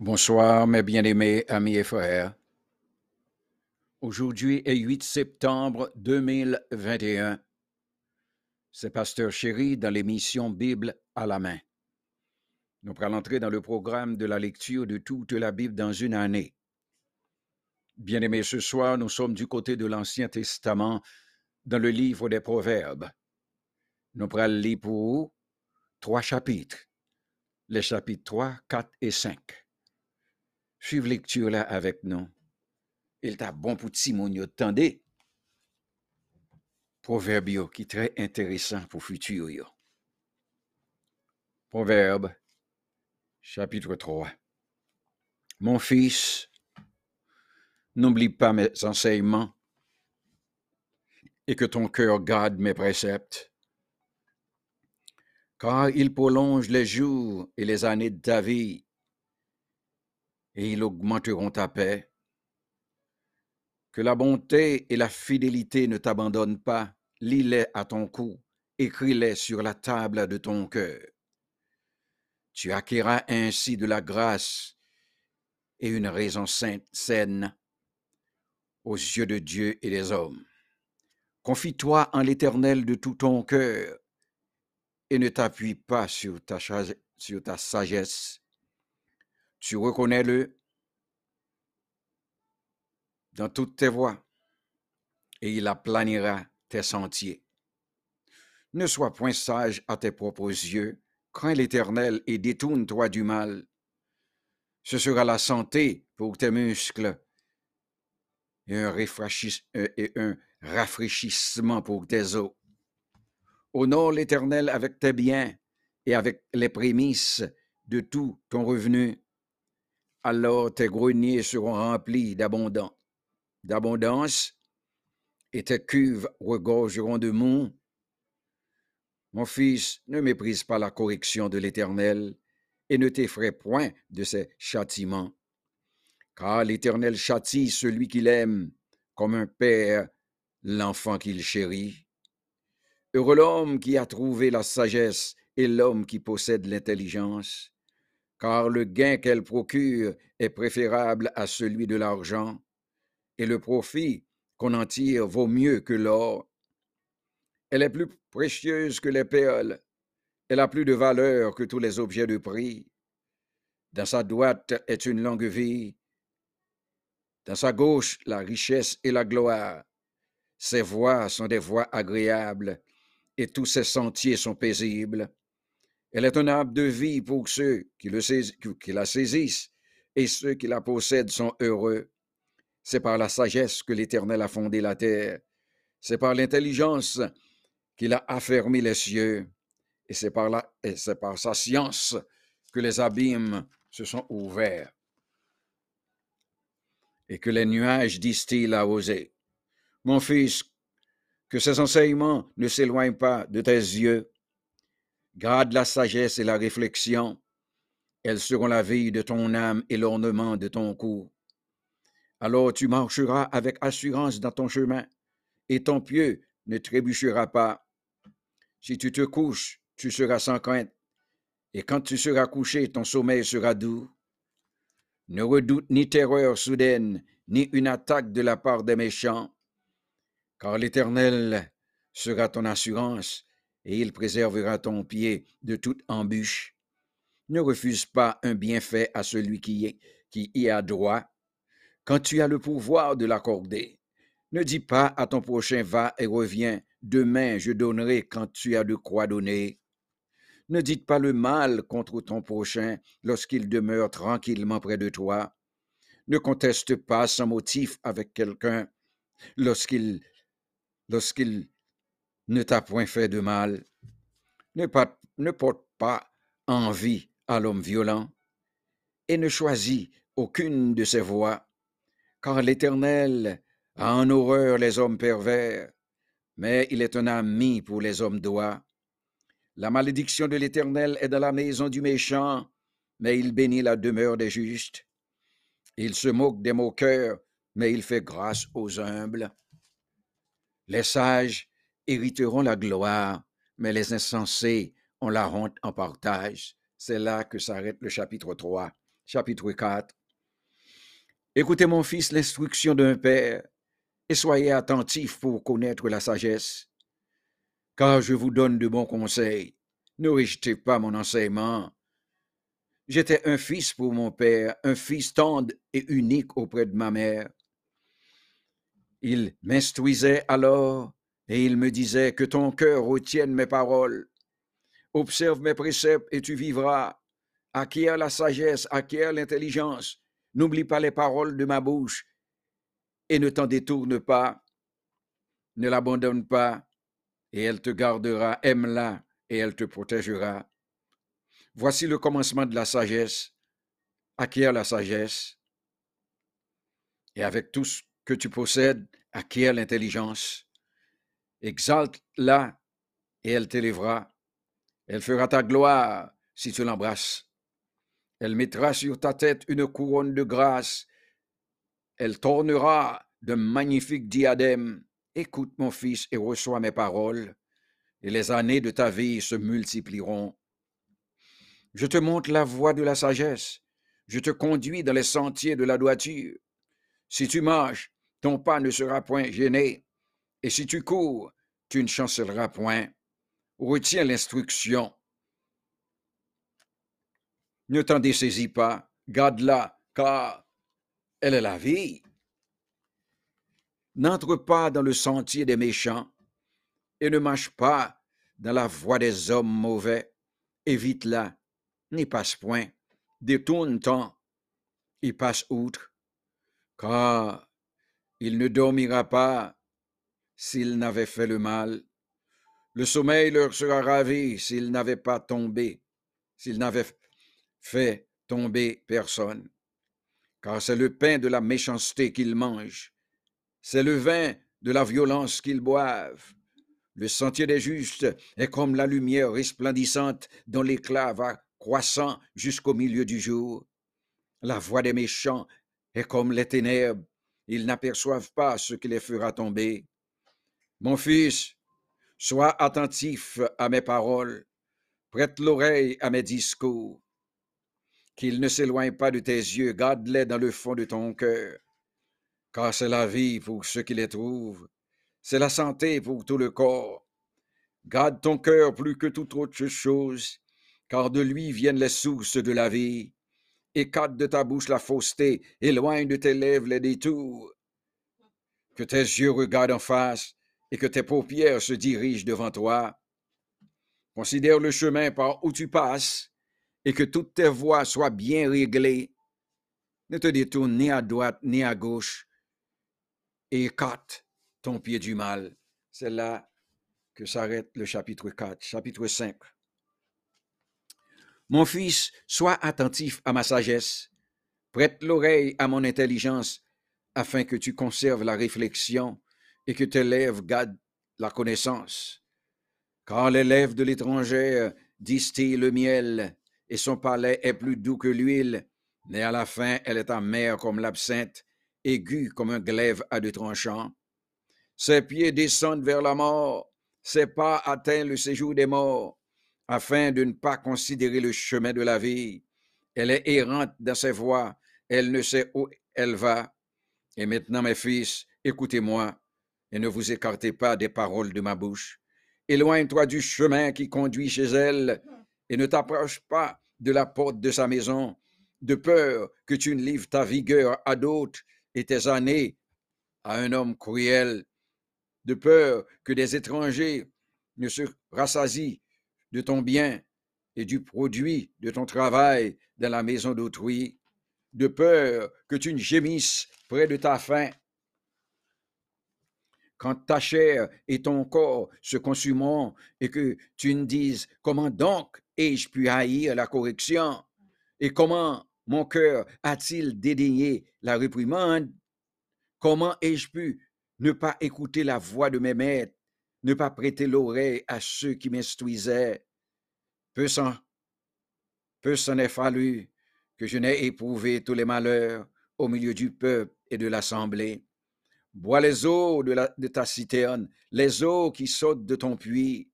Bonsoir, mes bien-aimés amis et frères. Aujourd'hui est 8 septembre 2021. C'est Pasteur Chéri dans l'émission Bible à la main. Nous allons entrer dans le programme de la lecture de toute la Bible dans une année. Bien-aimés, ce soir, nous sommes du côté de l'Ancien Testament dans le livre des Proverbes. Nous allons lire pour trois chapitres, les chapitres 3, 4 et 5. Suivez lecture là avec nous. Il t'a bon pour Timon yo tendez. Proverbe yo, qui est très intéressant pour futur yo. Proverbe chapitre 3. Mon fils, n'oublie pas mes enseignements et que ton cœur garde mes préceptes. Car il prolonge les jours et les années de ta vie et ils augmenteront ta paix. Que la bonté et la fidélité ne t'abandonnent pas, lis-les à ton cou, écris-les sur la table de ton cœur. Tu acquéras ainsi de la grâce et une raison sainte, saine aux yeux de Dieu et des hommes. Confie-toi en l'Éternel de tout ton cœur et ne t'appuie pas sur ta, sur ta sagesse tu reconnais-le dans toutes tes voies et il aplanira tes sentiers. Ne sois point sage à tes propres yeux, crains l'Éternel et détourne-toi du mal. Ce sera la santé pour tes muscles et un, euh, et un rafraîchissement pour tes os. Honore l'Éternel avec tes biens et avec les prémices de tout ton revenu alors tes greniers seront remplis d'abondance et tes cuves regorgeront de mou. Mon fils, ne méprise pas la correction de l'Éternel et ne t'effraie point de ses châtiments. Car l'Éternel châtie celui qu'il aime, comme un père l'enfant qu'il chérit. Heureux l'homme qui a trouvé la sagesse et l'homme qui possède l'intelligence car le gain qu'elle procure est préférable à celui de l'argent, et le profit qu'on en tire vaut mieux que l'or. Elle est plus précieuse que les perles, elle a plus de valeur que tous les objets de prix. Dans sa droite est une longue vie, dans sa gauche la richesse et la gloire. Ses voies sont des voies agréables, et tous ses sentiers sont paisibles. Elle est un arbre de vie pour ceux qui, la saisissent, et ceux qui la possèdent sont heureux. C'est par la sagesse que l'Éternel a fondé la terre. C'est par l'intelligence qu'il a affermi les cieux. Et c'est par, la, et c'est par sa science que les abîmes se sont ouverts et que les nuages distillent à oser. Mon fils, que ces enseignements ne s'éloignent pas de tes yeux, Garde la sagesse et la réflexion. Elles seront la vie de ton âme et l'ornement de ton cou. Alors tu marcheras avec assurance dans ton chemin, et ton pied ne trébuchera pas. Si tu te couches, tu seras sans crainte, et quand tu seras couché, ton sommeil sera doux. Ne redoute ni terreur soudaine, ni une attaque de la part des méchants, car l'Éternel sera ton assurance et il préservera ton pied de toute embûche. Ne refuse pas un bienfait à celui qui, y a droit, quand tu as le pouvoir de l'accorder. Ne dis pas à ton prochain va et reviens, demain je donnerai quand tu as de quoi donner. Ne dites pas le mal contre ton prochain lorsqu'il demeure tranquillement près de toi. Ne conteste pas sans motif avec quelqu'un lorsqu'il lorsqu'il ne t'a point fait de mal. Ne, porte pas envie à l'homme violent et ne choisis aucune de ses voies, car l'Éternel a en horreur les hommes pervers, mais il est un ami pour les hommes droits. La malédiction de l'Éternel est dans la maison du méchant, mais il bénit la demeure des justes. Il se moque des moqueurs, mais il fait grâce aux humbles. Les sages hériteront la gloire, mais les insensés ont la honte en partage. C'est là que s'arrête le chapitre 3. chapitre 4. Écoutez, mon fils, l'instruction d'un père, et soyez attentifs pour connaître la sagesse, car je vous donne de bons conseils. Ne rejetez pas mon enseignement. J'étais un fils pour mon père, un fils tendre et unique auprès de ma mère. Il m'instruisait alors et il me disait que ton cœur retienne mes paroles. Observe mes préceptes et tu vivras. Acquiert la sagesse, acquiert l'intelligence. N'oublie pas les paroles de ma bouche et ne t'en détourne pas. Ne l'abandonne pas et elle te gardera. Aime-la et elle te protégera. Voici le commencement de la sagesse. Acquiert la sagesse. Et avec tout ce que tu possèdes, acquiert l'intelligence. Exalte-la et elle t'élèvera. Elle fera ta gloire si tu l'embrasses. Elle mettra sur ta tête une couronne de grâce. Elle tournera de magnifiques diadèmes. Écoute, mon fils, et reçois mes paroles, et les années de ta vie se multiplieront. Je te montre la voie de la sagesse. Je te conduis dans les sentiers de la droiture. Si tu marches, ton pas ne sera point gêné. Et si tu cours, tu ne chancelleras point. Retiens l'instruction. Ne t'en dessaisis pas, garde-la, car elle est la vie. N'entre pas dans le sentier des méchants, et ne marche pas dans la voie des hommes mauvais. Évite-la, n'y passe point, détourne-t'en, y passe outre, car il ne dormira pas s'il n'avait fait le mal. Le sommeil leur sera ravi s'ils n'avaient pas tombé, s'ils n'avaient fait tomber personne. Car c'est le pain de la méchanceté qu'ils mangent, c'est le vin de la violence qu'ils boivent. Le sentier des justes est comme la lumière resplendissante dont l'éclat va croissant jusqu'au milieu du jour. La voix des méchants est comme les ténèbres, ils n'aperçoivent pas ce qui les fera tomber. Mon fils, sois attentif à mes paroles, prête l'oreille à mes discours. Qu'ils ne s'éloignent pas de tes yeux, garde-les dans le fond de ton cœur, car c'est la vie pour ceux qui les trouvent, c'est la santé pour tout le corps. Garde ton cœur plus que toute autre chose, car de lui viennent les sources de la vie. Écarte de ta bouche la fausseté, éloigne de tes lèvres les détours. Que tes yeux regardent en face, et que tes paupières se dirigent devant toi. Considère le chemin par où tu passes et que toutes tes voies soient bien réglées. Ne te détourne ni à droite ni à gauche et écarte ton pied du mal. C'est là que s'arrête le chapitre 4, chapitre 5. Mon fils, sois attentif à ma sagesse, prête l'oreille à mon intelligence, afin que tu conserves la réflexion et que tes lèvres gardent la connaissance. Car les lèvres de l'étranger distillent le miel, et son palais est plus doux que l'huile, mais à la fin elle est amère comme l'absinthe, aiguë comme un glaive à deux tranchants. Ses pieds descendent vers la mort, ses pas atteignent le séjour des morts, afin de ne pas considérer le chemin de la vie. Elle est errante dans ses voies, elle ne sait où elle va. Et maintenant, mes fils, écoutez-moi, et ne vous écartez pas des paroles de ma bouche. Éloigne-toi du chemin qui conduit chez elle, et ne t'approche pas de la porte de sa maison, de peur que tu ne livres ta vigueur à d'autres et tes années à un homme cruel, de peur que des étrangers ne se rassasient de ton bien et du produit de ton travail dans la maison d'autrui, de peur que tu ne gémisses près de ta faim quand ta chair et ton corps se consumeront et que tu ne dises, comment donc ai-je pu haïr la correction et comment mon cœur a-t-il dédaigné la réprimande? Comment ai-je pu ne pas écouter la voix de mes maîtres, ne pas prêter l'oreille à ceux qui m'instruisaient? Peu s'en, peu s'en est fallu que je n'ai éprouvé tous les malheurs au milieu du peuple et de l'assemblée. Bois les eaux de, ta citerne, les eaux qui sautent de ton puits.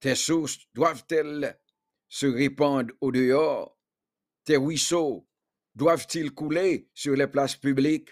Tes sources doivent-elles se répandre au dehors? tes ruisseaux doivent-ils couler sur les places publiques,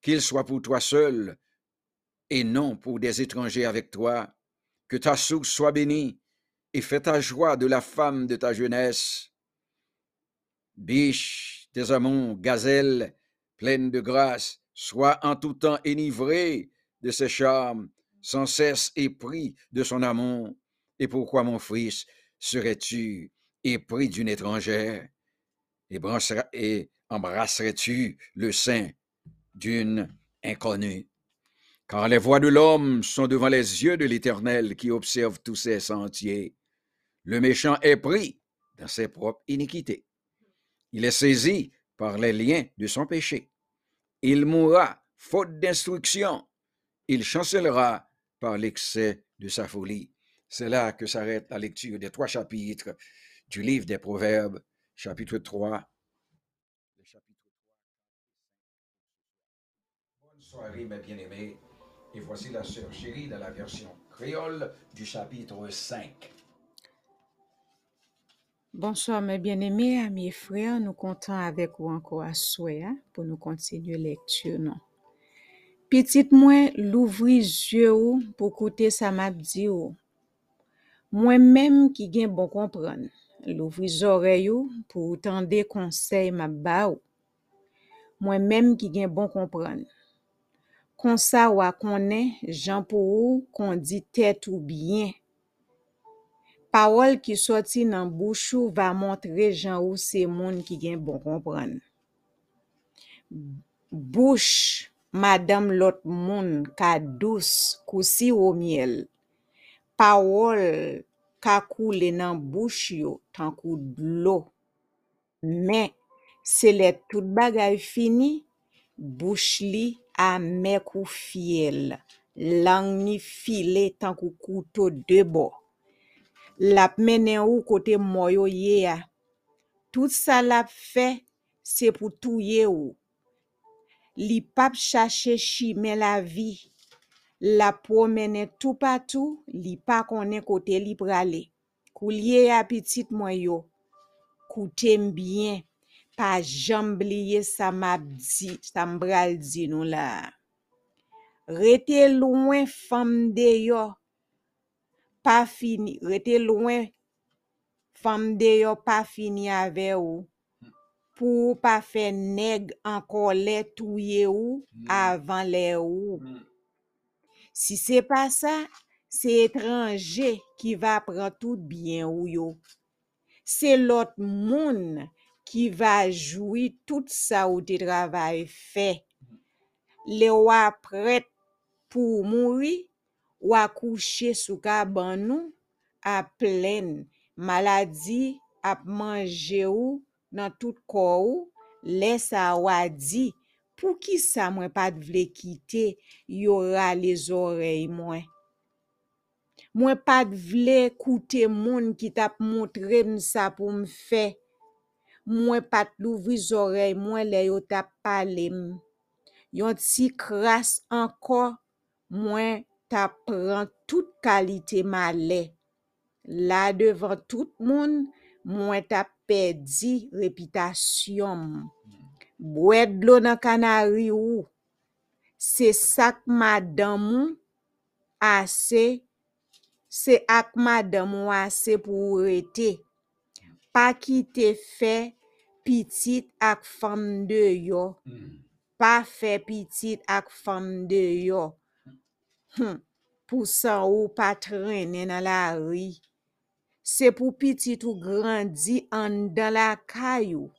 qu'ils soient pour toi seul et non pour des étrangers avec toi. Que ta source soit bénie et fais ta joie de la femme de ta jeunesse. Biche, tes amants, gazelles, pleines de grâce, sois en tout temps enivrée de ses charmes, sans cesse épris de son amour. Et pourquoi, mon fils, serais-tu épris d'une étrangère? Et embrasserais-tu le sein d'une inconnue? Car les voies de l'homme sont devant les yeux de l'Éternel qui observe tous ses sentiers. Le méchant est pris dans ses propres iniquités. Il est saisi par les liens de son péché. Il mourra faute d'instruction. Il chancellera par l'excès de sa folie. C'est là que s'arrête la lecture des trois chapitres du livre des Proverbes, chapitre 3. Bonne soirée, mes bien-aimés. Et voici la sœur chérie dans la version créole du chapitre 5. Bonsoir mes bien-aimés, amis et frères, nous comptons avec vous encore à souhait hein, pour nous continuer lecture. Non? Petite moi, l'ouvrir yeux pour écouter ça m'a dit Moi-même qui gain bon comprendre, l'ouvrir oreilles pour entendre conseils m'a ba Moi-même qui gain bon comprendre. Kon sa wa konen jan pou ou kon di tèt ou bien. Parol ki soti nan bouchou va montre jan ou se moun ki gen bon kompran. Bouch madame lot moun ka dous kousi ou miel. Parol ka koule nan bouch yo tankou dlo. Men, se le tout bagay fini, bouch li amek ou fiel, lang ni file tankou kouto debo. lap menen ou kote mwoyo ye a. Tout sa lap fe, se pou touye ou. Li pap chache shime la vi. La promene tou patou, li pa konen kote li prale. Kou liye apitit mwen yo. Koute mbyen, pa jamb liye sa mabdi, sa mbral di nou la. Rete louen fam de yo. Pa fini, rete louen fam de yo pa fini ave ou, pou pa fe neg anko le touye ou, avan le ou. Si se pa sa, se etranje ki va pran tout bien ou yo. Se lot moun, ki va joui tout sa ou te travay fe. Le wap pret pou mouri, wakouche sou ka ban nou ap plen maladi ap manje ou nan tout kou ou, les a wadi pou ki sa mwen pat vle kite yora le zorey mwen. Mwen pat vle koute moun ki tap montre msa pou mfe. Mwen pat louvri zorey mwen le yo tap pale m. Yon ti kras anko mwen tap pran tout kalite male. La devan tout moun, mwen tap pedi repitasyon. Bwed lo nan kanari ou, se sak madan moun ase, se ak madan moun ase pou ou rete. Pa ki te fe, pitit ak fam de yo. Pa fe pitit ak fam de yo. hmm, pou san ou patrene nan la ri. Se pou pitit ou grandi an dan la kayou,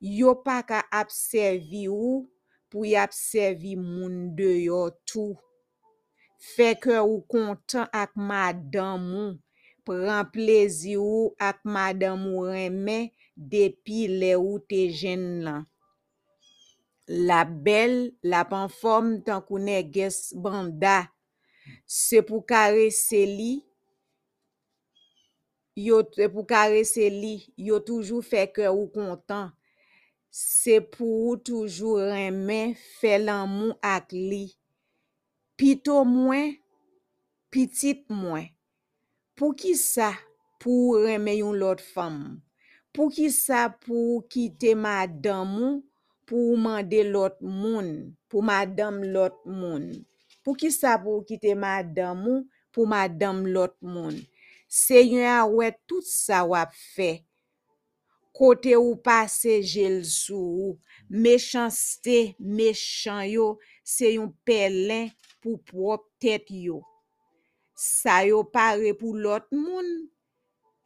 yo pa ka apsevi ou pou y apsevi moun de yo tou. Feke ou kontan ak madan moun, pran plezi ou ak madan moun reme depi le ou te jen lan. La bel, la panform tan koune ges banda, se pou karese li, yo pou karese li, yo toujou feke ou kontan, se pou ou toujou remen fe lan moun ak li, pito mwen, pitit mwen, pou ki sa pou remen yon lot fam, pou ki sa pou kite madam moun, pou mande lot moun, pou madam lot moun. Pou ki sa pou kite madam ou pou madam lot moun? Se yon a wè tout sa wap fe. Kote ou pase jel sou ou. Mechansite, mechan yo, se yon pelen pou prop tet yo. Sa yo pare pou lot moun,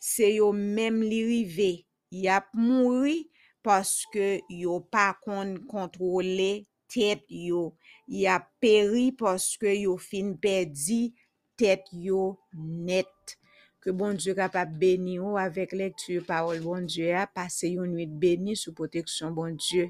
se yo mem li rive. Yap mouri paske yo pa kon kontrole tet yo, ya peri poske yo fin pedi tet yo net. Ke bon Diyo kapap beni yo avek lek tuyo parol bon Diyo a, pase yo nwit beni sou poteksyon bon Diyo.